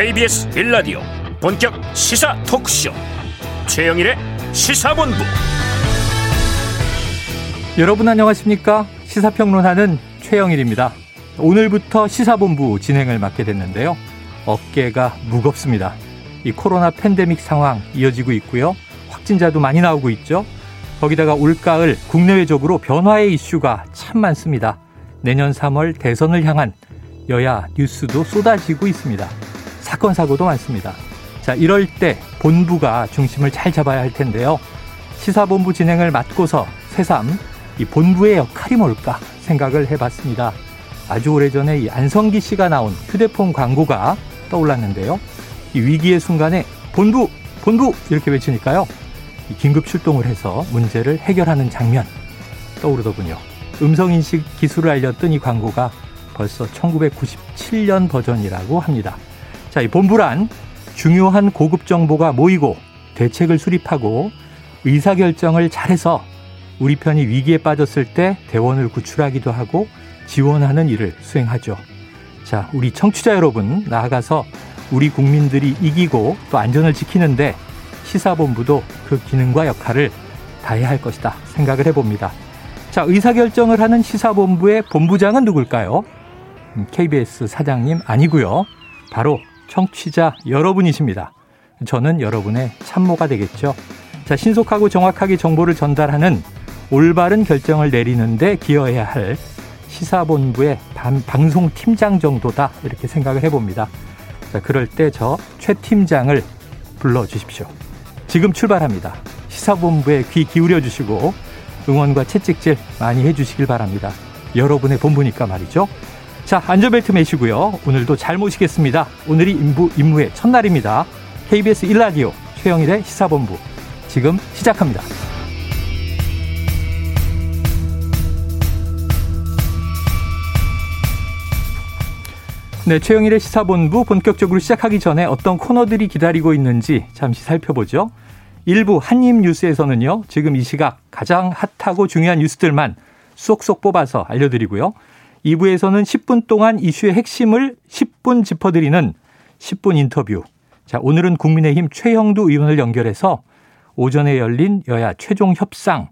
KBS 1라디오 본격 시사 토크쇼. 최영일의 시사본부. 여러분 안녕하십니까? 시사평론하는 최영일입니다. 오늘부터 시사본부 진행을 맡게 됐는데요. 어깨가 무겁습니다. 이 코로나 팬데믹 상황 이어지고 있고요. 확진자도 많이 나오고 있죠. 거기다가 올가을 국내외적으로 변화의 이슈가 참 많습니다. 내년 3월 대선을 향한 여야 뉴스도 쏟아지고 있습니다. 사건 사고도 많습니다. 자, 이럴 때 본부가 중심을 잘 잡아야 할 텐데요. 시사본부 진행을 맡고서 새삼 이 본부의 역할이 뭘까 생각을 해봤습니다. 아주 오래전에 이 안성기 씨가 나온 휴대폰 광고가 떠올랐는데요. 이 위기의 순간에 본부, 본부 이렇게 외치니까요. 긴급 출동을 해서 문제를 해결하는 장면 떠오르더군요. 음성인식 기술을 알렸던 이 광고가 벌써 1997년 버전이라고 합니다. 자, 이 본부란 중요한 고급 정보가 모이고 대책을 수립하고 의사결정을 잘해서 우리 편이 위기에 빠졌을 때 대원을 구출하기도 하고 지원하는 일을 수행하죠. 자, 우리 청취자 여러분, 나아가서 우리 국민들이 이기고 또 안전을 지키는데 시사본부도 그 기능과 역할을 다해야 할 것이다 생각을 해봅니다. 자, 의사결정을 하는 시사본부의 본부장은 누굴까요? KBS 사장님 아니고요. 바로 청취자 여러분이십니다. 저는 여러분의 참모가 되겠죠. 자, 신속하고 정확하게 정보를 전달하는 올바른 결정을 내리는데 기여해야 할 시사본부의 방송팀장 정도다 이렇게 생각을 해봅니다. 자, 그럴 때 저 최 팀장을 불러주십시오. 지금 출발합니다. 시사본부에 귀 기울여 주시고 응원과 채찍질 많이 해주시길 바랍니다. 여러분의 본부니까 말이죠. 자, 안전벨트 매시고요. 오늘도 잘 모시겠습니다. 오늘이 임부, 임무의 첫날입니다. KBS 1라디오 최영일의 시사본부. 지금 시작합니다. 네, 최영일의 시사본부 본격적으로 시작하기 전에 어떤 코너들이 기다리고 있는지 잠시 살펴보죠. 일부 한입 뉴스에서는요, 지금 이 시각 가장 핫하고 중요한 뉴스들만 쏙쏙 뽑아서 알려드리고요. 2부에서는 10분 동안 이슈의 핵심을 10분 짚어드리는 10분 인터뷰. 자, 오늘은 국민의힘 최형두 의원을 연결해서 오전에 열린 여야 최종 협상.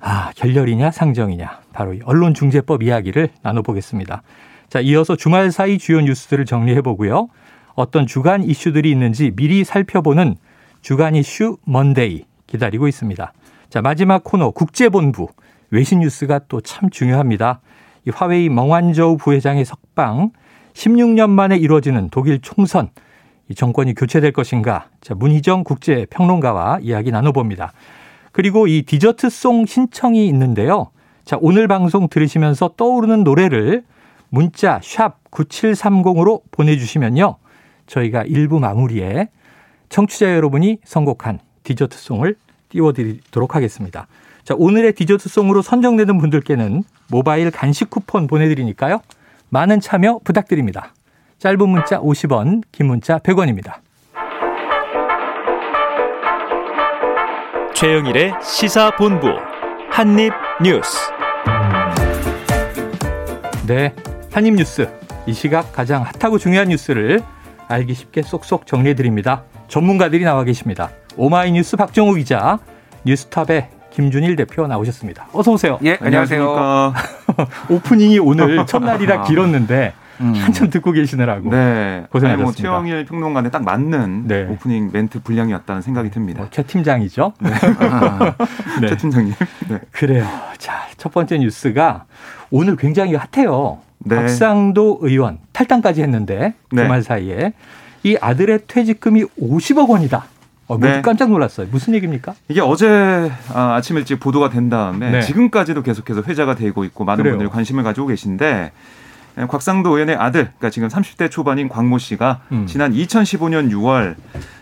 아, 결렬이냐 상정이냐. 바로 이 언론중재법 이야기를 나눠보겠습니다. 자, 이어서 주말 사이 주요 뉴스들을 정리해 보고요. 어떤 주간 이슈들이 있는지 미리 살펴보는 주간 이슈 먼데이 기다리고 있습니다. 자, 마지막 코너 국제본부. 외신 뉴스가 또 참 중요합니다. 이 화웨이 멍완저우 부회장의 석방 16년 만에 이루어지는 독일 총선 이 정권이 교체될 것인가? 자, 문희정 국제 평론가와 이야기 나눠봅니다. 그리고 이 디저트송 신청이 있는데요. 자, 오늘 방송 들으시면서 떠오르는 노래를 문자 샵 9730으로 보내주시면요. 저희가 일부 마무리에 청취자 여러분이 선곡한 디저트송을 띄워드리도록 하겠습니다. 자, 오늘의 디저트송으로 선정되는 분들께는 모바일 간식 쿠폰 보내드리니까요. 많은 참여 부탁드립니다. 짧은 문자 50원, 긴 문자 100원입니다. 최영일의 시사본부 한입뉴스. 네, 한입뉴스. 이 시각 가장 핫하고 중요한 뉴스를 알기 쉽게 쏙쏙 정리해드립니다. 전문가들이 나와 계십니다. 오마이뉴스 박정우 기자, 뉴스탑의 김준일 대표 나오셨습니다. 어서 오세요. 예, 안녕하세요. 오프닝이 오늘 첫날이라 아. 길었는데 음. 한참 듣고 계시느라고. 네. 고생하셨습니다. 뭐 최영일 평론가에 딱 맞는 네. 오프닝 멘트 분량이었다는 생각이 듭니다. 어, 최 팀장이죠. 네. 아, 네. 최 팀장님. 네. 그래요. 자, 첫 번째 뉴스가 오늘 굉장히 핫해요. 네. 박상도 의원 탈당까지 했는데 네. 주말 사이에 이 아들의 퇴직금이 50억 원이다. 어, 모두 네. 깜짝 놀랐어요. 무슨 얘기입니까? 이게 어제 아, 아침 일찍 보도가 된 다음에 네. 지금까지도 계속해서 회자가 되고 있고 많은 그래요. 분들이 관심을 가지고 계신데 예, 곽상도 의원의 아들, 그러니까 지금 30대 초반인 광모 씨가 음. 지난 2015년 6월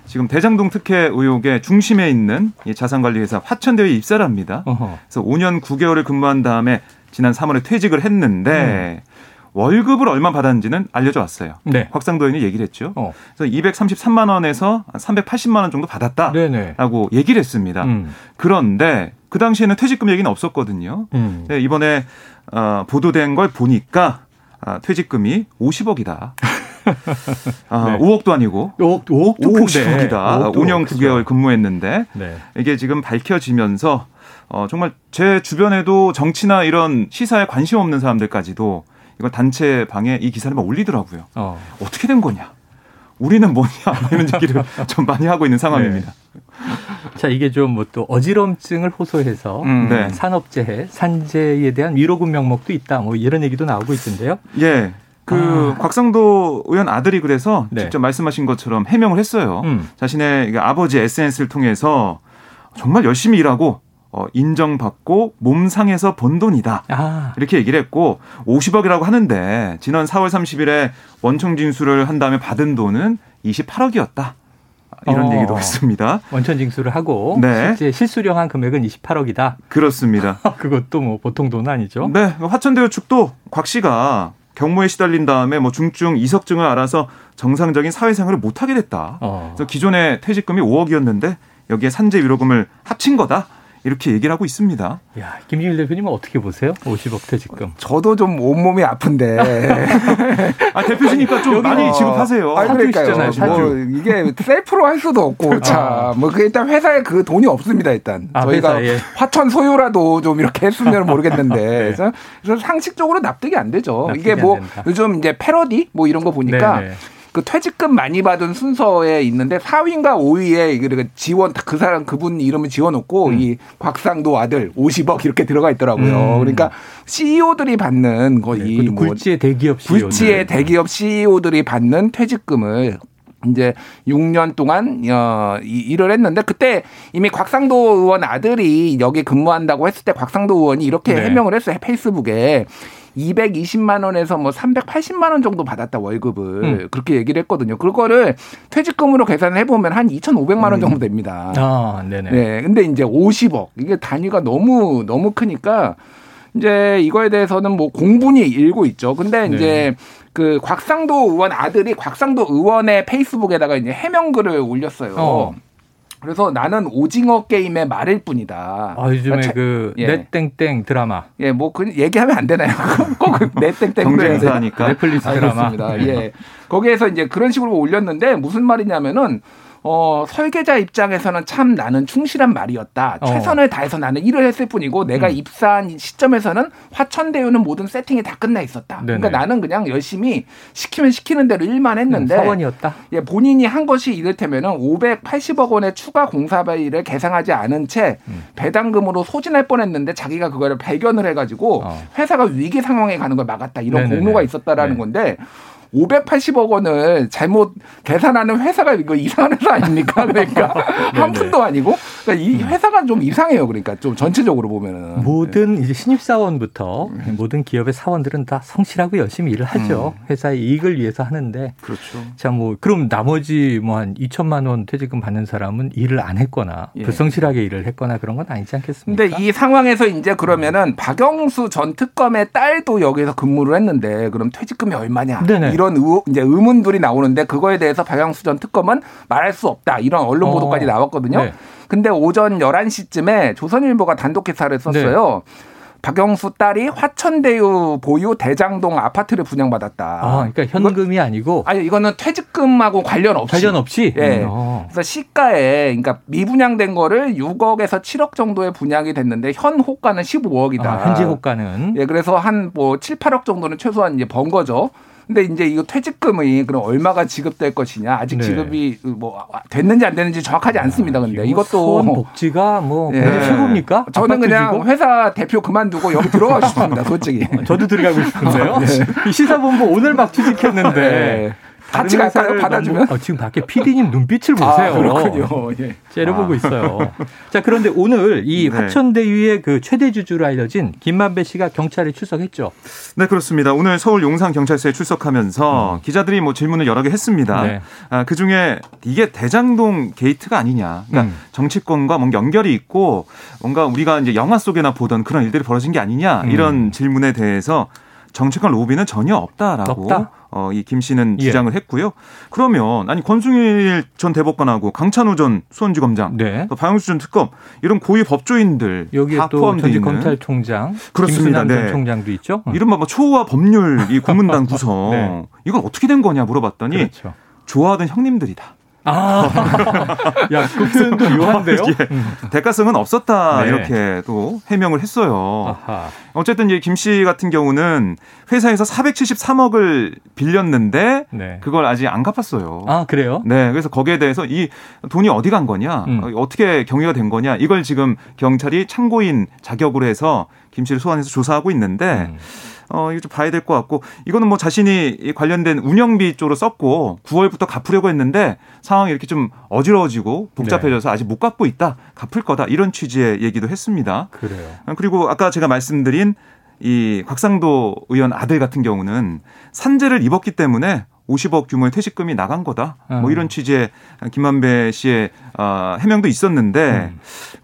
지금 대장동 특혜 의혹의 중심에 있는 자산관리회사 화천대유에 입사를 합니다. 어허. 그래서 5년 9개월을 근무한 다음에 지난 3월에 퇴직을 했는데 음. 월급을 얼마 받았는지는 알려져 왔어요. 네. 곽상도 의원이 얘기를 했죠. 어. 그래서 233만 원에서 380만 원 정도 받았다라고. 얘기를 했습니다. 음. 그런데 그 당시에는 퇴직금 얘기는 없었거든요. 음. 네, 이번에 어, 보도된 걸 보니까 아, 퇴직금이 50억이다. 아, 네. 5억도 아니고 5억, 5억도 50억이다. 5억도 5년 9개월 근무했는데 네. 이게 지금 밝혀지면서 어, 정말 제 주변에도 정치나 이런 시사에 관심 없는 사람들까지도 이거 단체 방에 이 기사를 막 올리더라고요. 어. 어떻게 된 거냐? 우리는 뭐냐? 이런 얘기를 좀 많이 하고 있는 상황입니다. 네. 자, 이게 좀 뭐 또 어지럼증을 호소해서 음, 네. 산업재해, 산재에 대한 위로금 명목도 있다. 뭐 이런 얘기도 나오고 있던데요. 예. 그 아. 곽상도 의원 아들이 그래서 네. 직접 말씀하신 것처럼 해명을 했어요. 음. 자신의 아버지 SNS를 통해서 정말 열심히 일하고 어, 인정받고 몸 상해서 번 돈이다. 아. 이렇게 얘기를 했고 50억이라고 하는데 지난 4월 30일에 원청 진술을 한 다음에 받은 돈은 28억이었다. 이런 어. 얘기도 했습니다. 원천 징수를 하고 네. 실제 실수령한 금액은 28억이다. 그렇습니다. 그것도 뭐 보통 돈 아니죠? 네, 화천대유 측도 곽 씨가 경무에 시달린 다음에 뭐 중증 이석증을 알아서 정상적인 사회생활을 못 하게 됐다. 어. 그래서 기존의 퇴직금이 5억이었는데 여기에 산재 위로금을 합친 거다. 이렇게 얘기를 하고 있습니다. 야, 김진일 대표님은 어떻게 보세요? 50억 퇴직금. 저도 좀 온몸이 아픈데. 아, 대표시니까 좀 많이 지급하세요. 아, 그러니까요. 뭐 이게 셀프로 할 수도 없고 아. 자, 뭐 그 일단 회사에 그 돈이 없습니다, 일단. 아, 저희가 회사에. 화천 소유라도 좀 이렇게 했으면 모르겠는데. 네. 그래서, 상식적으로 납득이 안 되죠. 납득이 이게 뭐 요즘 이제 패러디 뭐 이런 거 보니까 네 네. 그 퇴직금 많이 받은 순서에 있는데 4위인가 5위에 그 지원 그 사람 그분 이름을 지워놓고 음. 이 곽상도 아들 50억 이렇게 들어가 있더라고요. 음. 그러니까 CEO들이 받는 거의 네, 뭐 굴지의 대기업 CEO 굴지의 대기업 CEO들이 받는 퇴직금을 이제 6년 동안 어, 일을 했는데 그때 이미 곽상도 의원 아들이 여기 근무한다고 했을 때 곽상도 의원이 이렇게 네. 해명을 했어요 페이스북에 220만 원에서 뭐 380만 원 정도 받았다 월급을 음. 그렇게 얘기를 했거든요. 그거를 퇴직금으로 계산을 해보면 한 2,500만 원 음. 정도 됩니다. 아, 네네. 네. 근데 이제 50억 이게 단위가 너무 너무 크니까 이제 이거에 대해서는 뭐 공분이 일고 있죠. 근데 네. 이제 그 곽상도 의원 아들이 곽상도 의원의 페이스북에다가 이제 해명글을 올렸어요. 어. 그래서 나는 오징어 게임의 말일 뿐이다. 아, 요즘에 그러니까 그 예. 넷땡땡 드라마. 예, 뭐 그 얘기하면 안 되나요? 꼭 넷땡땡 경쟁사니까 넷플릭스 드라마. 알겠습니다. 예. 거기에서 이제 그런 식으로 올렸는데 무슨 말이냐면은 어, 설계자 입장에서는 참 나는 충실한 말이었다. 어. 최선을 다해서 나는 일을 했을 뿐이고 내가 음. 입사한 시점에서는 화천대유는 모든 세팅이 다 끝나 있었다. 네네. 그러니까 나는 그냥 열심히 시키면 시키는 대로 일만 했는데 음, 사원이었다. 예, 본인이 한 것이 이를테면은 580억 원의 추가 공사비를 계상하지 않은 채 음. 배당금으로 소진할 뻔했는데 자기가 그거를 발견을 해가지고 어. 회사가 위기 상황에 가는 걸 막았다. 이런 네네네. 공로가 있었다라는 네. 건데 580억 원을 잘못 계산하는 회사가 이거 이상한 회사 아닙니까? 그러니까 한 푼도 아니고 그러니까 이 회사가 좀 이상해요. 그러니까 좀 전체적으로 보면은 모든 이제 신입 사원부터 모든 기업의 사원들은 다 성실하고 열심히 일을 하죠. 음. 회사의 이익을 위해서 하는데 그렇죠. 자뭐 그럼 나머지 뭐 한 2천만 원 퇴직금 받는 사람은 일을 안 했거나 예. 불성실하게 일을 했거나 그런 건 아니지 않겠습니까? 근데 이 상황에서 이제 그러면은 박영수 전 특검의 딸도 여기서 근무를 했는데 그럼 퇴직금이 얼마냐? 네네. 이런 의, 이제 의문들이 나오는데 그거에 대해서 박영수 전 특검은 말할 수 없다. 이런 언론 어. 보도까지 나왔거든요. 네. 근데 오전 11시쯤에 조선일보가 단독 기사를 썼어요. 네. 박영수 딸이 화천대유 보유 대장동 아파트를 분양받았다. 아, 그러니까 현금이 아니고 아니 이거는 퇴직금하고 관련 없이 관련 없이. 예. 음, 어. 그래서 시가에 그러니까 미분양된 거를 6억에서 7억 정도에 분양이 됐는데 현 호가는 15억이다. 아, 현재 호가는. 예, 그래서 한 뭐 7, 8억 정도는 최소한 이제 번 거죠. 근데 이제 이거 퇴직금이 그럼 얼마가 지급될 것이냐 아직 네. 지급이 뭐 됐는지 안 됐는지 정확하지 않습니다. 근데 아, 이것도 복지가 뭐 예. 최고입니까? 저는 그냥 주고? 회사 대표 그만두고 여기 들어가고 싶습니다. 솔직히. 저도 들어가고 싶은데요. 네. 시사본부 오늘 막 취직했는데 네. 같이 갈까요? 받아주면? 어, 지금 밖에 PD님 눈빛을 아, 보세요. 아, 그렇군요. 예. 째려보고 아. 있어요. 자, 그런데 오늘 이 네. 화천대유의 그 최대 주주로 알려진 김만배 씨가 경찰에 출석했죠. 네, 그렇습니다. 오늘 서울 용산 경찰서에 출석하면서 음. 기자들이 뭐 질문을 여러 개 했습니다. 네. 아, 그 중에 이게 대장동 게이트가 아니냐. 그러니까 음. 정치권과 뭔가 연결이 있고 뭔가 우리가 이제 영화 속에나 보던 그런 일들이 벌어진 게 아니냐. 이런 음. 질문에 대해서 정치권 로비는 전혀 없다라고 없다? 어, 이 김 씨는 예. 주장을 예. 했고요. 그러면 아니 권순일 전 대법관하고 강찬우 전 수원지검장, 네. 또 박영수 전 특검 이런 고위 법조인들 여기에 다 포함되어 있는 검찰총장, 그렇습니다. 네. 총장도 있죠. 이른바 뭐 초호화 법률 이 고문단 구성 네. 이건 어떻게 된 거냐 물어봤더니 그렇죠. 좋아하던 형님들이다. 아, 야, 그 표현도 묘한데요? 예. 음. 대가성은 없었다, 네. 이렇게 또 해명을 했어요. 아하. 어쨌든 이제 김씨 같은 경우는 회사에서 473억을 빌렸는데 네. 그걸 아직 안 갚았어요. 아, 그래요? 네. 그래서 거기에 대해서 이 돈이 어디 간 거냐, 음. 어떻게 경위가 된 거냐, 이걸 지금 경찰이 참고인 자격으로 해서 김 씨를 소환해서 조사하고 있는데 음. 어, 이거 좀 봐야 될 것 같고 이거는 뭐 자신이 관련된 운영비 쪽으로 썼고 9월부터 갚으려고 했는데 상황이 이렇게 좀 어지러워지고 복잡해져서 네. 아직 못 갚고 있다. 갚을 거다. 이런 취지의 얘기도 했습니다. 그래요. 어, 그리고 아까 제가 말씀드린 이 곽상도 의원 아들 같은 경우는 산재를 입었기 때문에 50억 규모의 퇴직금이 나간 거다. 음. 뭐 이런 취지의 김만배 씨의 어, 해명도 있었는데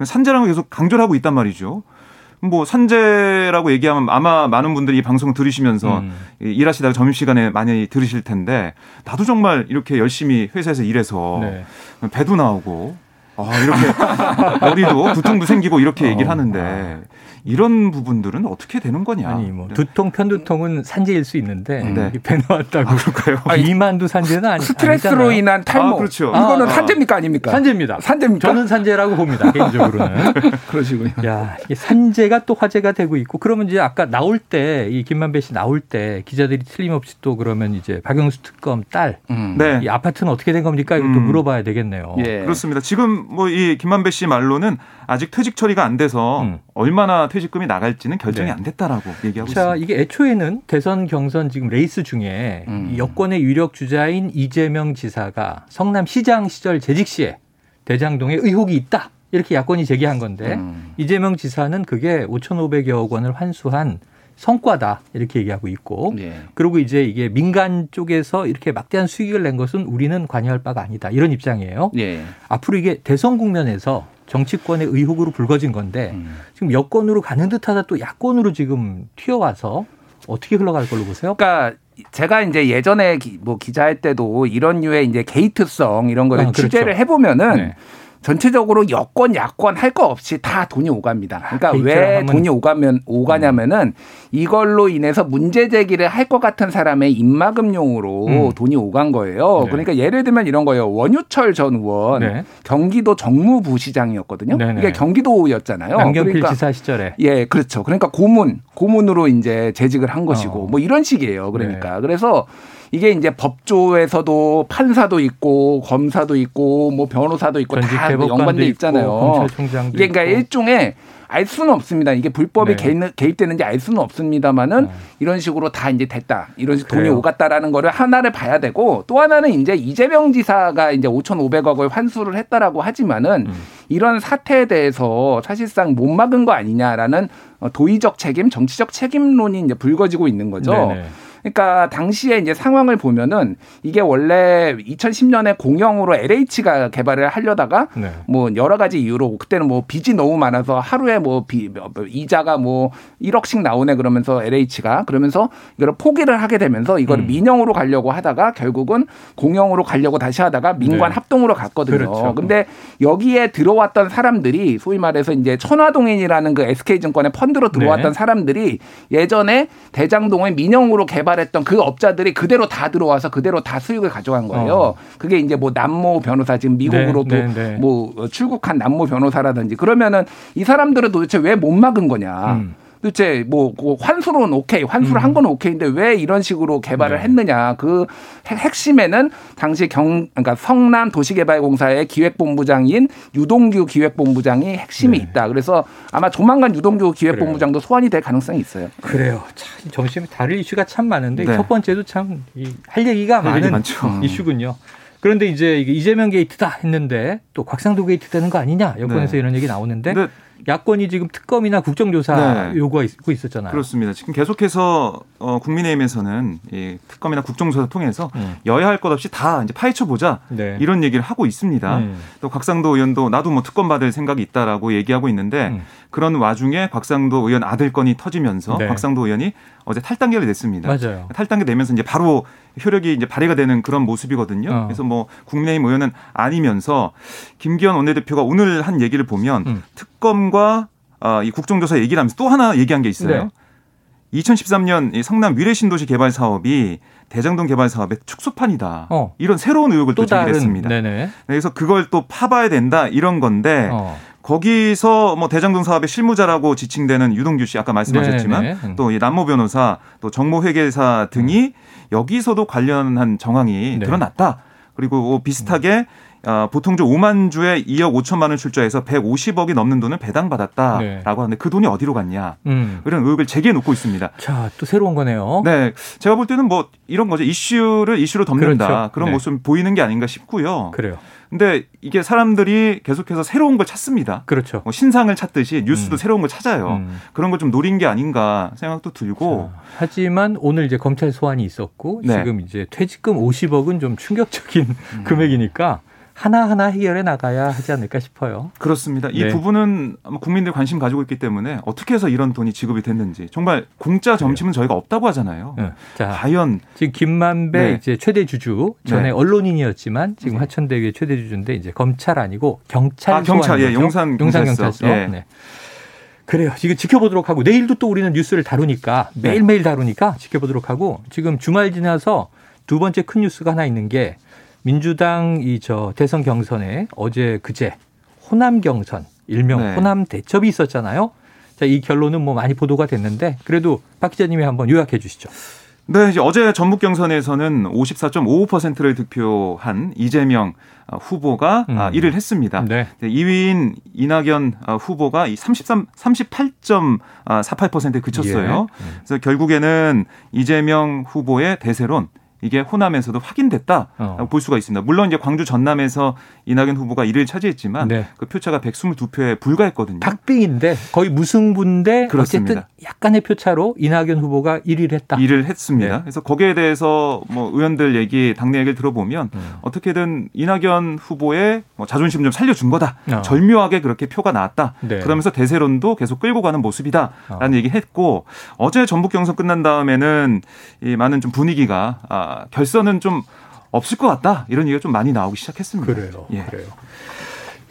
음. 산재라는 걸 계속 강조를 하고 있단 말이죠. 뭐 산재라고 얘기하면 아마 많은 분들이 이 방송 들으시면서 음. 일하시다가 점심시간에 많이 들으실 텐데 나도 정말 이렇게 열심히 회사에서 일해서 네. 배도 나오고 아, 이렇게 머리도 두통도 생기고 이렇게 얘기를 어. 하는데 이런 부분들은 어떻게 되는 거냐? 아니 뭐 네. 두통 편두통은 산재일 수 있는데 네. 배 나왔다고 아, 그럴까요? 비만도 산재는 아니 스트레스로 아니잖아요. 인한 탈모. 아, 그렇죠. 이거는 아, 산재입니까 아닙니까? 산재입니다. 산재입니까? 저는 산재라고 봅니다 개인적으로는. 그러시군요. 야 산재가 또 화제가 되고 있고 그러면 이제 아까 나올 때 이 김만배 씨 나올 때 기자들이 틀림없이 또 그러면 이제 박영수 특검 딸, 음. 네. 이 아파트는 어떻게 된 겁니까? 이것도 음. 물어봐야 되겠네요. 예. 그렇습니다. 지금 뭐 이 김만배 씨 말로는 아직 퇴직 처리가 안 돼서 음. 얼마나 퇴직금이 나갈지는 결정이 네. 안 됐다라고 얘기하고 자, 있습니다. 이게 애초에는 대선 경선 지금 레이스 중에 음. 여권의 유력 주자인 이재명 지사가 성남 시장 시절 재직 시에 대장동에 의혹이 있다. 이렇게 야권이 제기한 건데 음. 이재명 지사는 그게 5,500여억 원을 환수한 성과다 이렇게 얘기하고 있고 네. 그리고 이제 이게 민간 쪽에서 이렇게 막대한 수익을 낸 것은 우리는 관여할 바가 아니다 이런 입장이에요. 네. 앞으로 이게 대선 국면에서 정치권의 의혹으로 불거진 건데 음. 지금 여권으로 가는 듯하다 또 야권으로 지금 튀어와서 어떻게 흘러갈 걸로 보세요? 그러니까 제가 이제 예전에 뭐 기자할 때도 이런 류의 이제 게이트성 이런 거를 아, 그렇죠. 취재를 해보면은. 네. 전체적으로 여권 야권 할 거 없이 다 돈이 오갑니다. 그러니까 왜 돈이 오가면 오가냐면은 이걸로 인해서 문제 제기를 할 것 같은 사람의 입막음용으로 음. 돈이 오간 거예요. 네. 그러니까 예를 들면 이런 거예요. 원유철 전 의원 네. 경기도 정무부시장이었거든요. 네네. 이게 경기도였잖아요. 남경필 그러니까 지사 시절에 예, 그렇죠. 그러니까 고문 고문으로 이제 재직을 한 것이고 어. 뭐 이런 식이에요. 그러니까 네. 그래서 이게 이제 법조에서도 판사도 있고 검사도 있고 뭐 변호사도 있고 다 연관돼 있잖아요. 이게 그러니까 있고. 일종의 알 수는 없습니다. 이게 불법이 네. 개입, 되는지알 수는 없습니다만은 네. 이런 식으로 다 이제 됐다. 이런 식으로 돈이 오갔다라는 거를 하나를 봐야 되고 또 하나는 이제 이재명 지사가 이제 5,500억을 환수를 했다라고 하지만은 음. 이런 사태에 대해서 사실상 못 막은 거 아니냐라는 도의적 책임, 정치적 책임론이 이제 불거지고 있는 거죠. 네네. 그러니까 당시에 이제 상황을 보면은 이게 원래 2010년에 공영으로 LH가 개발을 하려다가 네. 뭐 여러 가지 이유로 그때는 뭐 빚이 너무 많아서 하루에 뭐 비, 이자가 뭐 1억씩 나오네 그러면서 LH가 그러면서 이거를 포기를 하게 되면서 이거를 음. 민영으로 가려고 하다가 결국은 공영으로 가려고 다시 하다가 민관 네. 합동으로 갔거든요. 그렇죠. 근데 여기에 들어왔던 사람들이 소위 말해서 이제 천화동인이라는 그 SK증권의 펀드로 들어왔던 네. 사람들이 예전에 대장동을 민영으로 개발 개발했던 그 업자들이 그대로 다 들어와서 그대로 다 수익을 가져간 거예요. 어. 그게 이제 뭐 남모 변호사 지금 미국으로도 네, 네, 네. 뭐 출국한 남모 변호사라든지 그러면은 이 사람들은 도대체 왜 못 막은 거냐. 음. 도대체 뭐 환수로는 오케이, 환수를 음. 한건 오케이인데 왜 이런 식으로 개발을 네. 했느냐. 그 핵심에는 당시 경 그러니까 성남 도시개발공사의 기획본부장인 유동규 기획본부장이 핵심이 네. 있다. 그래서 아마 조만간 유동규 기획본부장도 그래요. 소환이 될 가능성이 있어요. 그래요. 참 점심에 다른 이슈가 참 많은데 네. 첫 번째도 참 할 얘기가 할 많은 많죠. 이슈군요. 그런데 이제 이재명 게이트다 했는데 또 곽상도 게이트 되는 거 아니냐 여권에서 네. 이런 얘기 나오는데 야권이 지금 특검이나 국정조사 네. 요구하고 있었잖아요. 그렇습니다. 지금 계속해서 어, 국민의힘에서는 이 특검이나 국정조사 통해서 음. 여야 할 것 없이 다 이제 파헤쳐 보자 네. 이런 얘기를 하고 있습니다. 음. 또 곽상도 의원도 나도 뭐 특검 받을 생각이 있다라고 얘기하고 있는데 음. 그런 와중에 곽상도 의원 아들 건이 터지면서 네. 곽상도 의원이 어제 탈당계를 냈습니다. 맞아요. 탈당계 내면서 이제 바로 효력이 이제 발휘가 되는 그런 모습이거든요. 어. 그래서 뭐 국민의힘 의원은 아니면서 김기현 원내대표가 오늘 한 얘기를 보면 음. 특검과 어, 이 국정조사 얘기를 하면서 또 하나 얘기한 게 있어요. 네. 2013년 이 성남 미래신도시 개발 사업이 대장동 개발 사업의 축소판이다. 어. 이런 새로운 의혹을 또, 또 제기했습니다. 그래서 그걸 또 파봐야 된다 이런 건데 어. 거기서 뭐 대장동 사업의 실무자라고 지칭되는 유동규 씨 아까 말씀하셨지만 또이 남모 변호사 또 정모 회계사 등이 음. 여기서도 관련한 정황이 네. 드러났다. 그리고 비슷하게 어, 보통 좀 5만 주에 2억 5천만 원 출자해서 150억이 넘는 돈을 배당받았다라고 네. 하는데 그 돈이 어디로 갔냐 음. 이런 의혹을 제기해 놓고 있습니다. 자, 또 새로운 거네요. 네, 제가 볼 때는 뭐 이런 거죠. 이슈를 이슈로 덮는다 그렇죠. 그런 네. 모습 보이는 게 아닌가 싶고요. 그래요. 근데 이게 사람들이 계속해서 새로운 걸 찾습니다. 그렇죠. 뭐 신상을 찾듯이 뉴스도 음. 새로운 걸 찾아요. 음. 그런 걸 좀 노린 게 아닌가 생각도 들고. 자, 하지만 오늘 이제 검찰 소환이 있었고 네. 지금 이제 퇴직금 50억은 좀 충격적인 음. 금액이니까 하나하나 해결해 나가야 하지 않을까 싶어요. 그렇습니다. 이 네. 부분은 국민들 관심 가지고 있기 때문에 어떻게 해서 이런 돈이 지급이 됐는지 정말 공짜 점심은 저희가 없다고 하잖아요. 네. 자, 과연 지금 김만배 네. 이제 최대 주주 전에 네. 언론인이었지만 지금 하천대교의 최대 주주인데 이제 검찰 아니고 경찰 아, 경찰 예, 용산 용산 경찰서. 예. 네. 그래요. 지금 지켜보도록 하고 내일도 또 우리는 뉴스를 다루니까 네. 매일매일 다루니까 지켜보도록 하고 지금 주말 지나서 두 번째 큰 뉴스가 하나 있는 게 민주당 이 저 대선 경선에 어제 그제 호남 경선 일명 네. 호남 대첩이 있었잖아요. 자, 이 결론은 뭐 많이 보도가 됐는데 그래도 박 기자님이 한번 요약해 주시죠. 네, 이제 어제 전북 경선에서는 54.55%를 득표한 이재명 후보가 음. 1위를 했습니다. 네. 2위인 이낙연 후보가 33 38.48%에 그쳤어요. 예. 그래서 결국에는 이재명 후보의 대세론 이게 호남에서도 확인됐다 어. 볼 수가 있습니다. 물론 이제 광주 전남에서 이낙연 후보가 1위를 차지했지만 네. 그 표차가 122표에 불과했거든요. 박빙인데 거의 무승부인데 그렇습니다. 어쨌든 약간의 표차로 이낙연 후보가 1위를 했다. 1위를 했습니다. 네. 그래서 거기에 대해서 뭐 의원들 얘기 당내 얘기를 들어보면 음. 어떻게든 이낙연 후보의 뭐 자존심 좀 살려준 거다. 어. 절묘하게 그렇게 표가 나왔다. 네. 그러면서 대세론도 계속 끌고 가는 모습이다라는 어. 얘기했고 어제 전북 경선 끝난 다음에는 이 많은 좀 분위기가 아, 결선은 좀 없을 것 같다 이런 얘기가 좀 많이 나오기 시작했습니다. 그래요. 예. 그래요.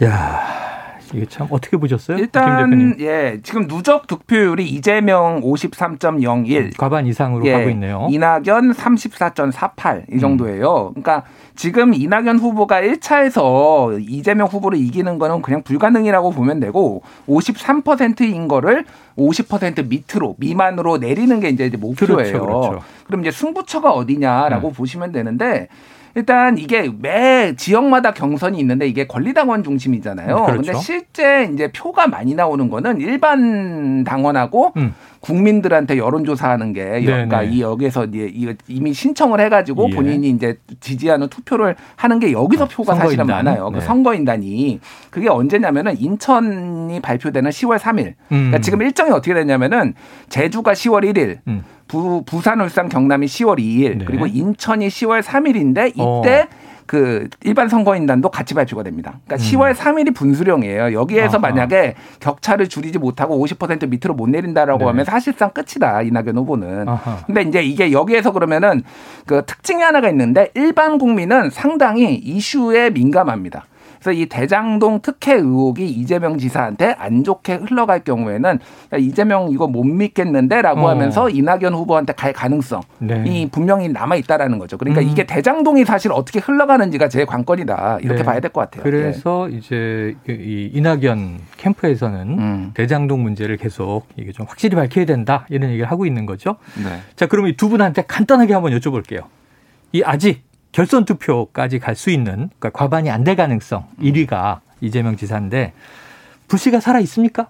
야. 이게 참 어떻게 보셨어요? 일단 예 지금 누적 득표율이 이재명 53.01 음, 과반 이상으로 예, 가고 있네요. 이낙연 34.48이 정도예요. 음. 그러니까 지금 이낙연 후보가 1차에서 이재명 후보를 이기는 거는 그냥 불가능이라고 보면 되고 53%인 거를 50% 밑으로 미만으로 내리는 게 이제 목표예요. 그렇죠, 그렇죠. 그럼 이제 승부처가 어디냐라고 네. 보시면 되는데 일단 이게 매 지역마다 경선이 있는데 이게 권리당원 중심이잖아요. 그렇죠. 근데 실제 이제 표가 많이 나오는 거는 일반 당원하고 음. 국민들한테 여론조사하는 게 그러니까 이 여기서 이제 이미 신청을 해가지고 예. 본인이 이제 지지하는 투표를 하는 게 여기서 아, 표가 사실은 많아요. 그 네. 그 선거인단이 그게 언제냐면은 인천이 발표되는 10월 3일. 그러니까 음. 그러니까 지금 일정이 어떻게 됐냐면은 제주가 10월 1일. 음. 부, 부산, 울산, 경남이 10월 2일 네. 그리고 인천이 10월 3일인데 이때 어. 그 일반 선거인단도 같이 발표가 됩니다. 그러니까 음. 10월 3일이 분수령이에요. 여기에서 아하. 만약에 격차를 줄이지 못하고 50% 밑으로 못 내린다라고 네. 하면 사실상 끝이다 이낙연 후보는. 아하. 근데 이제 이게 여기에서 그러면은 그 특징이 하나가 있는데 일반 국민은 상당히 이슈에 민감합니다. 그래서 이 대장동 특혜 의혹이 이재명 지사한테 안 좋게 흘러갈 경우에는 이재명 이거 못 믿겠는데라고 어. 하면서 이낙연 후보한테 갈 가능성이 네. 분명히 남아 있다라는 거죠. 그러니까 음. 이게 대장동이 사실 어떻게 흘러가는지가 제 관건이다 이렇게 네. 봐야 될 것 같아요. 그래서 네. 이제 이 이낙연 캠프에서는 음. 대장동 문제를 계속 이게 좀 확실히 밝혀야 된다 이런 얘기를 하고 있는 거죠. 네. 자, 그럼 이 두 분한테 간단하게 한번 여쭤볼게요. 이 아직 결선 투표까지 갈 수 있는 그러니까 과반이 안 될 가능성 1위가 이재명 지사인데 부씨가 살아 있습니까?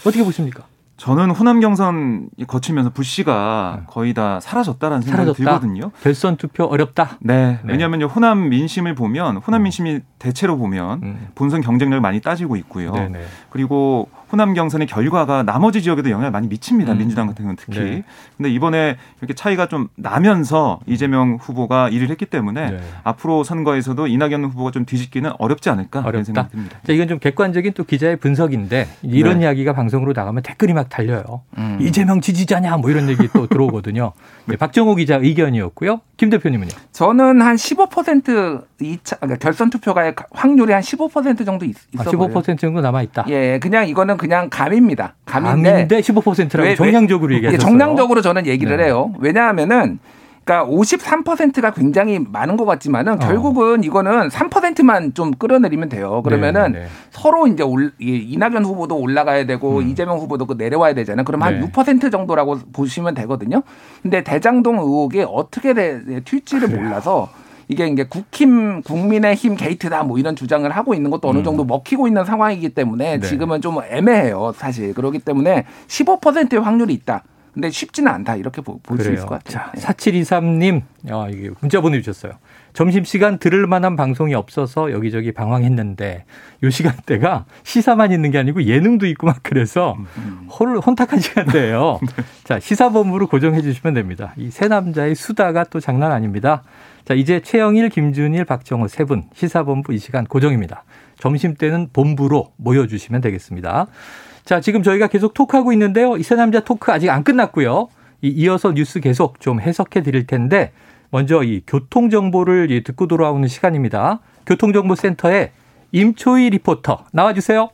어떻게 보십니까? 저는 호남 경선 거치면서 부씨가 네. 거의 다 사라졌다라는 생각이 사라졌다? 들거든요. 결선 투표 어렵다. 네. 네. 왜냐하면 호남 민심을 보면 호남 민심이 대체로 보면 음. 본선 경쟁력을 많이 따지고 있고요. 네네. 그리고 호남 경선의 결과가 나머지 지역에도 영향을 많이 미칩니다. 음. 민주당 같은 경우는 특히. 네. 근데 이번에 이렇게 차이가 좀 나면서 이재명 후보가 1위를 했기 때문에 네. 앞으로 선거에서도 이낙연 후보가 좀 뒤집기는 어렵지 않을까 어렵다. 이런 생각이 듭니다. 자, 이건 좀 객관적인 또 기자의 분석인데 이런 네. 이야기가 방송으로 나가면 댓글이 막 달려요. 음. 이재명 지지자냐 뭐 이런 얘기 또 들어오거든요. 네, 박정호 기자 의견이었고요. 김 대표님은요? 저는 한 15% 2차 그러니까 결선 투표가의 확률이 한 15% 정도 있, 있어 아, 15% 정도 남아 있다. 예, 그냥 이거는 그냥 감입니다. 감인데, 감인데 15%라고 왜, 정량적으로 얘기하셨어요. 정량적으로 저는 얘기를 네. 해요. 왜냐하면은 그러니까 53%가 굉장히 많은 것 같지만은 어. 결국은 이거는 3%만 좀 끌어내리면 돼요. 그러면은 네, 네. 서로 이제 올, 이낙연 후보도 올라가야 되고 음. 이재명 후보도 그 내려와야 되잖아요. 그럼 네. 한6% 정도라고 보시면 되거든요. 근데 대장동 의혹이 어떻게 튈지를 몰라서 이게 이제 국힘 국민의힘 게이트다 뭐 이런 주장을 하고 있는 것도 어느 음. 정도 먹히고 있는 상황이기 때문에 네. 지금은 좀 애매해요 사실 그렇기 때문에 15%의 확률이 있다. 근데 쉽지는 않다 이렇게 볼 수 있을 것 같아요. 자, 4723님 아, 이게 문자 보내주셨어요. 점심시간 들을 만한 방송이 없어서 여기저기 방황했는데 요 시간대가 시사만 있는 게 아니고 예능도 있고 막 그래서 음. 홀, 혼탁한 시간대예요. 네. 자 시사본부로 고정해 주시면 됩니다. 이 세 남자의 수다가 또 장난 아닙니다. 자, 이제 최영일, 김준일, 박정호 세 분 시사본부 이 시간 고정입니다. 점심 때는 본부로 모여주시면 되겠습니다. 자, 지금 저희가 계속 톡하고 있는데요. 이 세 남자 토크 아직 안 끝났고요. 이 이어서 뉴스 계속 좀 해석해 드릴 텐데 먼저 이 교통 정보를 듣고 돌아오는 시간입니다. 교통정보센터에 임초희 리포터 나와주세요.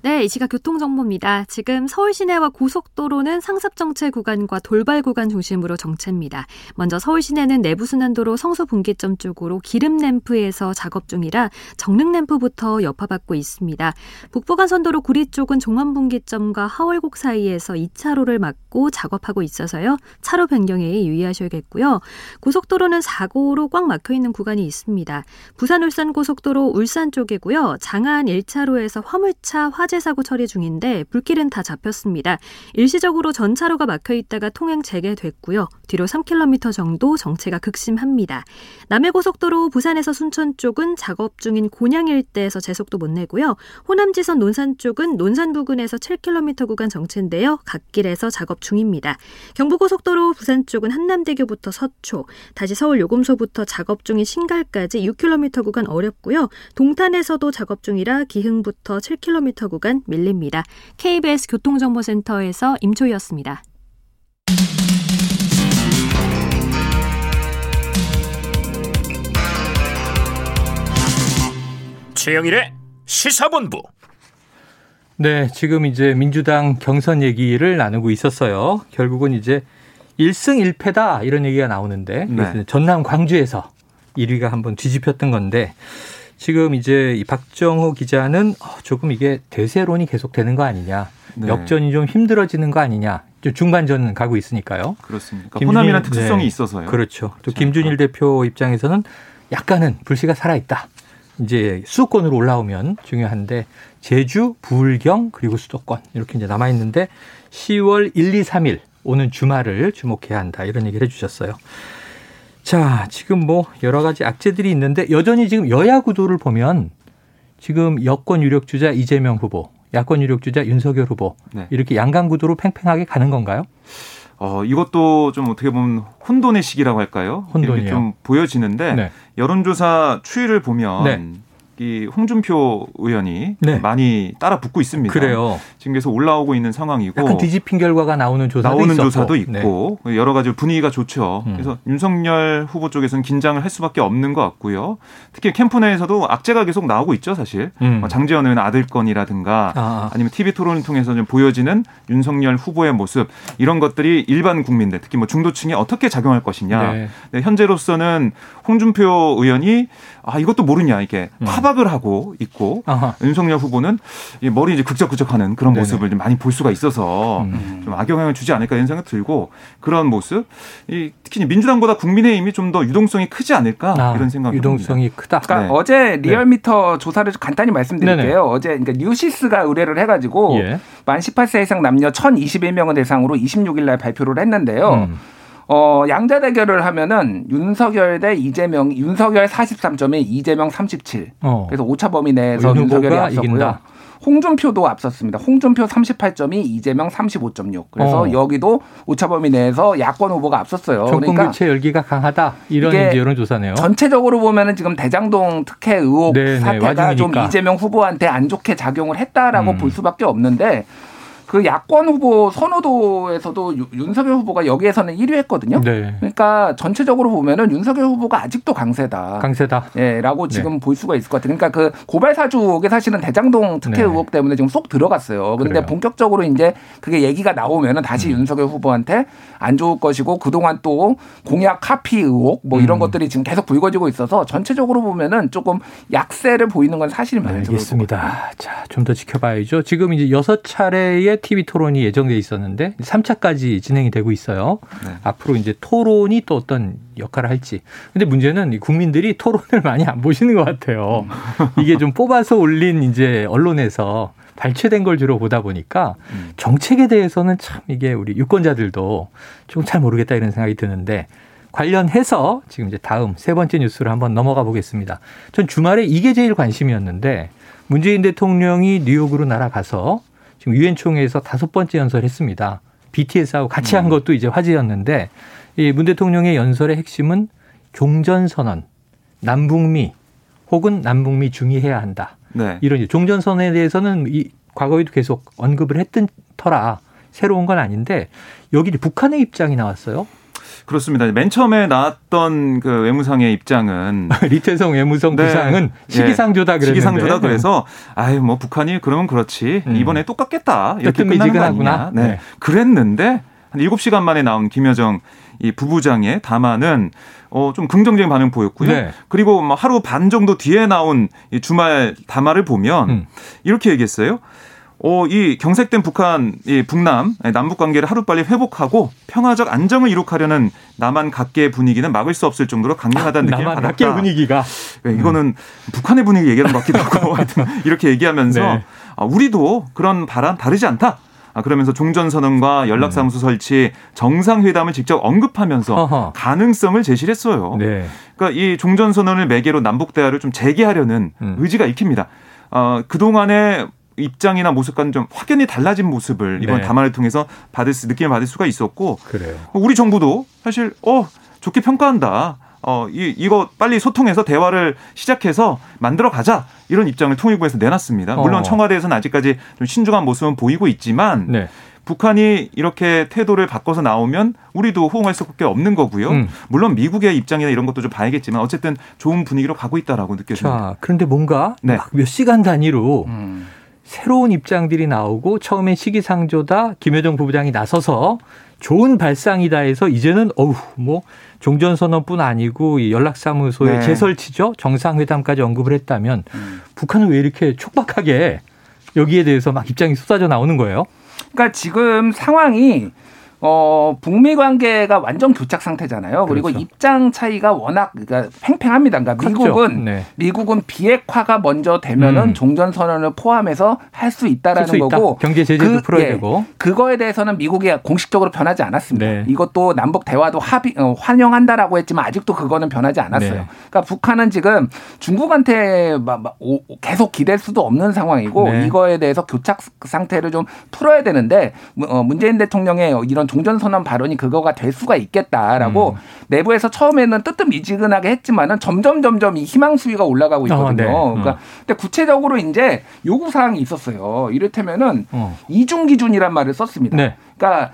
네, 이 시각 교통정보입니다. 지금 서울 시내와 고속도로는 상습정체 구간과 돌발 구간 중심으로 정체입니다. 먼저 서울 시내는 내부순환도로 성수분기점 쪽으로 길음램프에서 작업 중이라 정릉램프부터 여파받고 있습니다. 북부간선도로 구리 쪽은 종암분기점과 하월곡 사이에서 2차로를 막고 작업하고 있어서요. 차로 변경에 유의하셔야겠고요. 고속도로는 사고로 꽉 막혀 있는 구간이 있습니다. 부산 울산 고속도로 울산 쪽이고요. 장안 1차로에서 화물차 화 화재 사고 처리 중인데 불길은 다 잡혔습니다. 일시적으로 전차로가 막혀 있다가 통행 재개됐고요. 뒤로 3km 정도 정체가 극심합니다. 남해고속도로 부산에서 순천 쪽은 작업 중인 곤양 일대에서 제속도 못 내고요. 호남지선 논산 쪽은 논산 부근에서 7km 구간 정체인데요. 갓길에서 작업 중입니다. 경부고속도로 부산 쪽은 한남대교부터 서초, 다시 서울 요금소부터 작업 중인 신갈까지 6km 구간 어렵고요. 동탄에서도 작업 중이라 기흥부터 7km 구간 구간 밀립니다. KBS 교통정보센터에서 임초희였습니다. 최영일의 시사본부. 네, 지금 이제 민주당 경선 얘기를 나누고 있었어요. 결국은 이제 1승 1패다 이런 얘기가 나오는데 네. 전남 광주에서 1위가 한번 뒤집혔던 건데 지금 이제 이 박정호 기자는 어, 조금 이게 대세론이 계속되는 거 아니냐. 네. 역전이 좀 힘들어지는 거 아니냐. 중반전 가고 있으니까요. 그렇습니다. 그러니까 호남이란 특수성이 네. 있어서요. 그렇죠. 또 그렇죠. 김준일 대표 입장에서는 약간은 불씨가 살아있다. 이제 수도권으로 올라오면 중요한데 제주, 부울경 그리고 수도권 이렇게 이제 남아 있는데 10월 1, 2, 3일 오는 주말을 주목해야 한다 이런 얘기를 해주셨어요. 자, 지금 뭐 여러 가지 악재들이 있는데 여전히 지금 여야 구도를 보면 지금 여권 유력 주자 이재명 후보, 야권 유력 주자 윤석열 후보 네. 이렇게 양강 구도로 팽팽하게 가는 건가요? 어, 이것도 좀 어떻게 보면 혼돈의 시기라고 할까요? 혼돈이요. 좀 보여지는데 네. 여론조사 추이를 보면 네. 이 홍준표 의원이 네. 많이 따라 붙고 있습니다. 그래요. 지금 계속 올라오고 있는 상황이고 약간 뒤집힌 결과가 나오는 조사도 나오는 있었고. 조사도 있고 네. 여러 가지 분위기가 좋죠. 음. 그래서 윤석열 후보 쪽에서는 긴장을 할 수밖에 없는 것 같고요. 특히 캠프 내에서도 악재가 계속 나오고 있죠, 사실. 음. 뭐 장재현 의원 아들 건이라든가 아, 아. 아니면 TV 토론을 통해서 좀 보여지는 윤석열 후보의 모습 이런 것들이 일반 국민들 특히 뭐 중도층에 어떻게 작용할 것이냐. 네. 네, 현재로서는 홍준표 의원이 아 이것도 모르냐 이게 음. 타박을 하고 있고 아하. 윤석열 후보는 이 머리 이제 긁적긁적하는 그런 네네. 모습을 좀 많이 볼 수가 있어서 음. 좀 악영향을 주지 않을까 이런 생각 들고 그런 모습 이 특히 민주당보다 국민의힘이 좀 더 유동성이 크지 않을까 아, 이런 생각이 유동성이 듭니다. 크다. 그러니까 네. 어제 리얼미터 네. 조사를 간단히 말씀드릴게요. 네네. 어제 그러니까 뉴시스가 의뢰를 해가지고 예. 만 18세 이상 남녀 1,021명을 대상으로 26일 날 발표를 했는데요. 음. 어, 양자 대결을 하면은 윤석열 대 이재명, 윤석열 43점에 이재명 37. 어. 그래서 오차 범위 내에서 윤석열이 앞섰고요. 이긴다. 홍준표도 앞섰습니다. 홍준표 38점이 이재명 35.6. 그래서 어. 여기도 오차범위 내에서 야권 후보가 앞섰어요. 정권 그러니까 교체 열기가 강하다 이런 여론 조사네요. 전체적으로 보면은 지금 대장동 특혜 의혹 네네, 사태가 와중이니까. 좀 이재명 후보한테 안 좋게 작용을 했다라고 음. 볼 수밖에 없는데 그 야권 후보 선호도에서도 윤석열 후보가 여기에서는 1위 했거든요. 네. 그러니까 전체적으로 보면은 윤석열 후보가 아직도 강세다. 강세다. 예, 라고 네. 지금 네. 볼 수가 있을 것 같아요. 그러니까 그 고발 사주에 사실은 대장동 특혜 네. 의혹 때문에 지금 쏙 들어갔어요. 그런데 본격적으로 이제 그게 얘기가 나오면은 다시 음. 윤석열 후보한테 안 좋을 것이고 그동안 또 공약 카피 의혹 뭐 이런 음. 것들이 지금 계속 불거지고 있어서 전체적으로 보면은 조금 약세를 보이는 건 사실입니다. 알겠습니다. 자, 좀 더 지켜봐야죠. 지금 이제 여섯 차례의 TV 토론이 예정돼 있었는데 3차까지 진행이 되고 있어요. 네. 앞으로 이제 토론이 또 어떤 역할을 할지. 근데 문제는 국민들이 토론을 많이 안 보시는 것 같아요. 음. 이게 좀 뽑아서 올린 이제 언론에서 발췌된 걸 주로 보다 보니까 음. 정책에 대해서는 참 이게 우리 유권자들도 조금 잘 모르겠다 이런 생각이 드는데 관련해서 지금 이제 다음 세 번째 뉴스를 한번 넘어가 보겠습니다. 전 주말에 이게 제일 관심이었는데 문재인 대통령이 뉴욕으로 날아가서 지금 유엔 총회에서 다섯 번째 연설했습니다. BTS하고 같이 한 음. 것도 이제 화제였는데 이 문 대통령의 연설의 핵심은 종전 선언, 남북미 혹은 남북미 중의해야 한다. 네. 이런 종전 선언에 대해서는 이 과거에도 계속 언급을 했던 터라 새로운 건 아닌데 여기 북한의 입장이 나왔어요. 그렇습니다. 맨 처음에 나왔던 그 외무상의 입장은 리태성 외무성 네. 부상은 예. 시기상조다 그랬는데 시기상조다 그래서 아유 뭐 북한이 그러면 그렇지 음. 이번에 똑같겠다 이렇게 끝나는 거 아니냐. 네. 네. 그랬는데 한 7시간 만에 나온 김여정 이 부부장의 담화는 어, 좀 긍정적인 반응 보였고요. 네. 그리고 뭐 하루 반 정도 뒤에 나온 이 주말 담화를 보면 음. 이렇게 얘기했어요. 어, 이 경색된 북한, 이 북남, 남북 관계를 하루빨리 회복하고 평화적 안정을 이룩하려는 남한 각계의 분위기는 막을 수 없을 정도로 강력하다는 아, 느낌을 받았다. 각계 분위기가. 네, 이거는 음. 북한의 분위기 얘기하는 것 같기도 하고 하여튼 이렇게 얘기하면서 네. 아, 우리도 그런 바람 다르지 않다. 아, 그러면서 종전선언과 연락사무소 음. 설치, 정상회담을 직접 언급하면서 어허. 가능성을 제시를 했어요. 네. 그러니까 이 종전선언을 매개로 남북 대화를 좀 재개하려는 음. 의지가 익힙니다. 어, 그동안에 입장이나 모습과는 좀 확연히 달라진 모습을 이번 네. 담화를 통해서 받을 수, 느낌을 받을 수가 있었고 그래요. 우리 정부도 사실 어 좋게 평가한다. 어, 이, 이거 빨리 소통해서 대화를 시작해서 만들어 가자. 이런 입장을 통일부에서 내놨습니다. 물론 어. 청와대에서는 아직까지 좀 신중한 모습은 보이고 있지만 네. 북한이 이렇게 태도를 바꿔서 나오면 우리도 호응할 수밖에 없는 거고요. 음. 물론 미국의 입장이나 이런 것도 좀 봐야겠지만 어쨌든 좋은 분위기로 가고 있다라고 느껴집니다. 자, 그런데 뭔가 네. 몇 시간 단위로 음. 새로운 입장들이 나오고 처음엔 시기상조다 김여정 부부장이 나서서 좋은 발상이다 해서 이제는 어우 뭐 종전선언뿐 아니고 연락사무소의 네. 재설치죠 정상회담까지 언급을 했다면 음. 북한은 왜 이렇게 촉박하게 여기에 대해서 막 입장이 쏟아져 나오는 거예요? 그러니까 지금 상황이 어, 북미 관계가 완전 교착 상태잖아요. 그리고 그렇죠. 입장 차이가 워낙 그러니까 팽팽합니다. 그러니까 그렇죠. 미국은 네. 미국은 비핵화가 먼저 되면은 음. 종전 선언을 포함해서 할 수 있다라는 거고 있다. 경제 제재도 그, 풀어야 예, 되고 그거에 대해서는 미국이 공식적으로 변하지 않았습니다. 네. 이것도 남북 대화도 합의 어, 환영한다라고 했지만 아직도 그거는 변하지 않았어요. 네. 그러니까 북한은 지금 중국한테 막, 막 오, 계속 기댈 수도 없는 상황이고 네. 이거에 대해서 교착 상태를 좀 풀어야 되는데 어, 문재인 대통령의 이런 종전선언 발언이 그거가 될 수가 있겠다라고 음. 내부에서 처음에는 뜨뜻미지근하게 했지만은 점점 점점 이 희망 수위가 올라가고 어, 있거든요. 어, 네. 그러니까 근데 구체적으로 이제 요구 사항이 있었어요. 이를테면은 어. 이중 기준이란 말을 썼습니다. 네. 그러니까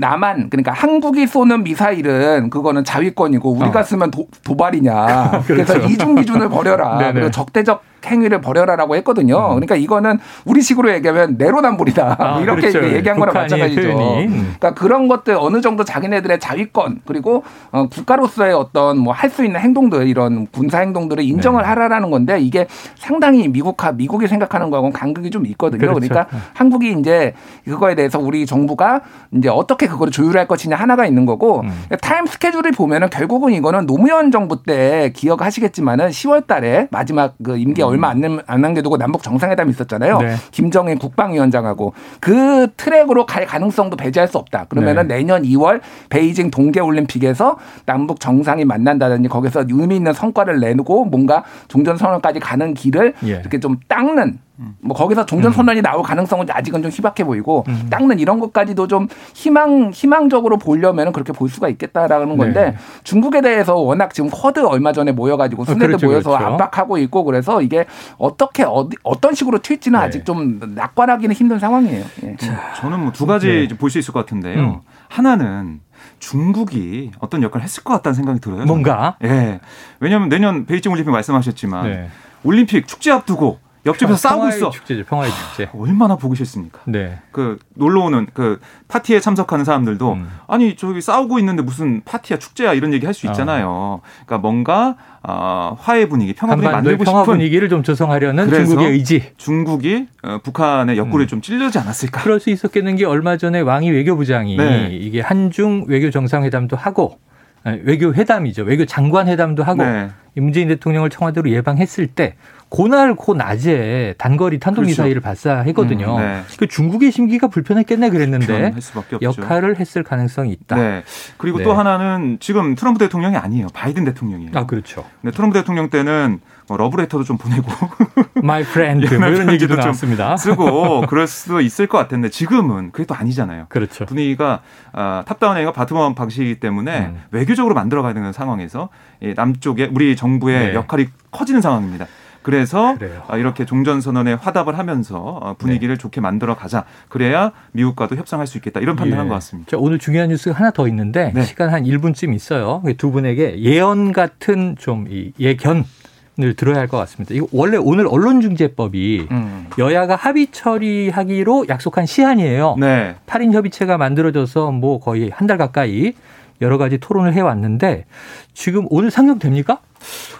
남한 그러니까 한국이 쏘는 미사일은 그거는 자위권이고 우리가 어. 쓰면 도, 발이냐 그래서 그렇죠. 이중 기준을 버려라. 그리고 적대적 행위를 벌여라라고 했거든요. 음. 그러니까 이거는 우리식으로 얘기하면 내로남불이다. 아, 뭐 이렇게 그렇죠. 얘기한 거랑 마찬가지죠. 음. 그러니까 그런 것들 어느 정도 자기네들의 자위권 그리고 어, 국가로서의 어떤 뭐 할 수 있는 행동들 이런 군사 행동들을 인정을 네. 하라라는 건데 이게 상당히 미국하 미국이 생각하는 거하고는 간극이 좀 있거든요. 그렇죠. 그러니까 네. 한국이 이제 그거에 대해서 우리 정부가 이제 어떻게 그거를 조율할 것이냐 하나가 있는 거고 음. 타임 스케줄을 보면은 결국은 이거는 노무현 정부 때 기억하시겠지만은 10월 달에 마지막 그 임기 얼마 안, 안 남겨두고 남북 정상회담이 있었잖아요. 네. 김정일 국방위원장하고 그 트랙으로 갈 가능성도 배제할 수 없다. 그러면은 네. 내년 2월 베이징 동계올림픽에서 남북 정상이 만난다든지 거기서 의미 있는 성과를 내고 뭔가 종전 선언까지 가는 길을 예. 이렇게 좀 닦는 뭐 거기서 종전 선언이 나올 가능성은 아직은 좀 희박해 보이고 음. 닦는 이런 것까지도 좀 희망 희망적으로 보려면 그렇게 볼 수가 있겠다라는 건데 네. 중국에 대해서 워낙 지금 쿼드 얼마 전에 모여가지고 순회들 어, 그렇죠, 모여서 그렇죠. 압박하고 있고 그래서 이게 어떻게 어디 어떤 식으로 튈지는 네. 아직 좀 낙관하기는 힘든 상황이에요. 예. 자, 저는 뭐 두 가지 네. 볼수 있을 것 같은데요. 음. 하나는 중국이 어떤 역할을 했을 것 같다는 생각이 들어요. 뭔가? 예. 왜냐하면 내년 베이징 올림픽 말씀하셨지만 네. 올림픽 축제 앞두고 옆집에서 싸우고 있어. 축제죠. 평화의 축제. 아, 얼마나 보기 싫습니까? 네. 그 놀러 오는 그 파티에 참석하는 사람들도 음. 아니 저기 싸우고 있는데 무슨 파티야 축제야 이런 얘기 할 수 있잖아요. 어. 그러니까 뭔가 어, 화해 분위기, 평화 분위기 만들고 평화 싶은 분위기를 좀 조성하려는 중국의 의지. 중국이 어, 북한의 옆구리를 음. 좀 찔르지 않았을까? 그럴 수 있었겠는 게 얼마 전에 왕이 외교부장이 네. 이게 한중 외교 정상회담도 하고 외교 회담이죠. 외교 장관 회담도 하고 네. 문재인 대통령을 청와대로 예방했을 때 고날 고 낮에 단거리 탄도미사일을 그렇죠. 발사했거든요. 음, 네. 그 중국의 심기가 불편했겠네 그랬는데 역할을 했을 가능성이 있다. 네. 그리고 네. 또 하나는 지금 트럼프 대통령이 아니에요. 바이든 대통령이에요. 아 그렇죠. 네, 트럼프 대통령 때는 뭐 러브레터도 좀 보내고 my friend 뭐 이런 얘기도 나왔습니다. 쓰고 그럴 수도 있을 것 같은데 지금은 그게 또 아니잖아요. 그렇죠. 분위기가 아, top-down 행위가 bottom-up 방식이기 때문에 음. 외교적으로 만들어가야 되는 상황에서 남쪽에 우리 정부의 네. 역할이 커지는 상황입니다. 그래서 그래요. 아, 이렇게 종전선언에 화답을 하면서 어, 분위기를 네. 좋게 만들어 가자. 그래야 미국과도 협상할 수 있겠다. 이런 판단한 예. 것 같습니다. 오늘 중요한 뉴스가 하나 더 있는데 네. 시간 한 1분쯤 있어요. 두 분에게 예언 같은 좀 예견 을 들어야 할 것 같습니다. 이거 원래 오늘 언론중재법이 음. 여야가 합의 처리하기로 약속한 시한이에요. 네. 8인 협의체가 만들어져서 뭐 거의 한 달 가까이 여러 가지 토론을 해왔는데 지금 오늘 상정됩니까?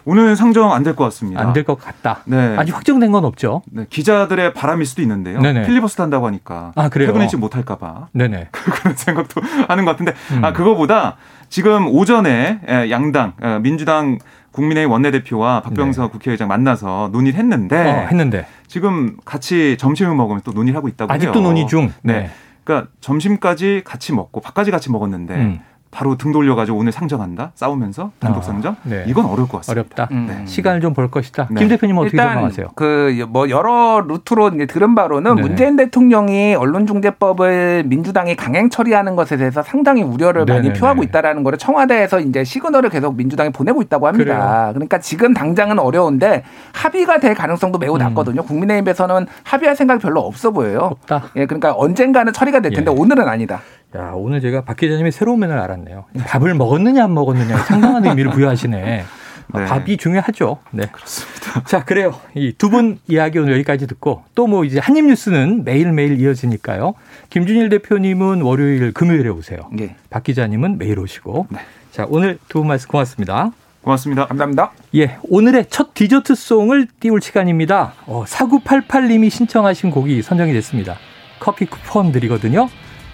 오늘 상정 안 될 것 같습니다. 안 될 것 같다. 네. 아직 확정된 건 없죠. 네. 기자들의 바람일 수도 있는데요. 네네. 필리버스터 한다고 하니까 아, 그래요? 퇴근일찍 못할까봐. 네네. 그런 생각도 하는 것 같은데 음. 아 그거보다 지금 오전에 양당 민주당 국민의힘 원내대표와 박병석 네. 국회의장 만나서 논의를 했는데, 어, 했는데 지금 같이 점심을 먹으면 또 논의를 하고 있다고 아직도 해요. 논의 중. 네. 네. 그러니까 점심까지 같이 먹고 밥까지 같이 먹었는데 음. 바로 등 돌려가지고 오늘 상정한다 싸우면서 단독 아, 상정 아, 네. 이건 어려울 것 같습니다. 어렵다. 음. 네. 시간을 좀 볼 것이다. 네. 김 대표님 어떻게 생각하세요? 그 뭐 여러 루트로 이제 들은 바로는 네 문재인 대통령이 언론중재법을 민주당이 강행 처리하는 것에 대해서 상당히 우려를 네네네. 많이 표하고 있다라는 거를 청와대에서 이제 시그널을 계속 민주당이 보내고 있다고 합니다. 그래요. 그러니까 지금 당장은 어려운데 합의가 될 가능성도 매우 음. 낮거든요. 국민의힘에서는 합의할 생각이 별로 없어 보여요. 없다. 예, 그러니까 언젠가는 처리가 될 텐데 예. 오늘은 아니다. 야, 오늘 제가 박 기자님이 새로운 면을 알았네요. 밥을 먹었느냐 안 먹었느냐 상당한 의미를 부여하시네. 네. 밥이 중요하죠. 네. 그렇습니다. 자, 그래요. 이 두 분 이야기 오늘 여기까지 듣고 또 뭐 이제 한입 뉴스는 매일매일 이어지니까요. 김준일 대표님은 월요일 금요일에 오세요. 네. 박 기자님은 매일 오시고. 네. 자, 오늘 두 분 말씀 고맙습니다. 고맙습니다. 감사합니다. 예, 오늘의 첫 디저트 송을 띄울 시간입니다. 어, 4988님이 신청하신 곡이 선정이 됐습니다. 커피 쿠폰 드리거든요.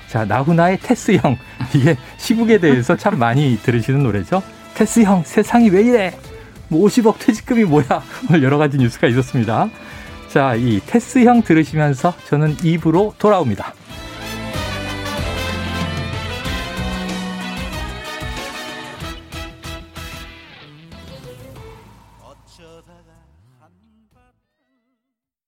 자, 나훈아의 테스 형. 이게 시국에 대해서 참 많이 들으시는 노래죠. 테스 형, 세상이 왜 이래? 뭐 50억 퇴직금이 뭐야? 오늘 여러 가지 뉴스가 있었습니다. 자, 이 테스 형 들으시면서 저는 입으로 돌아옵니다.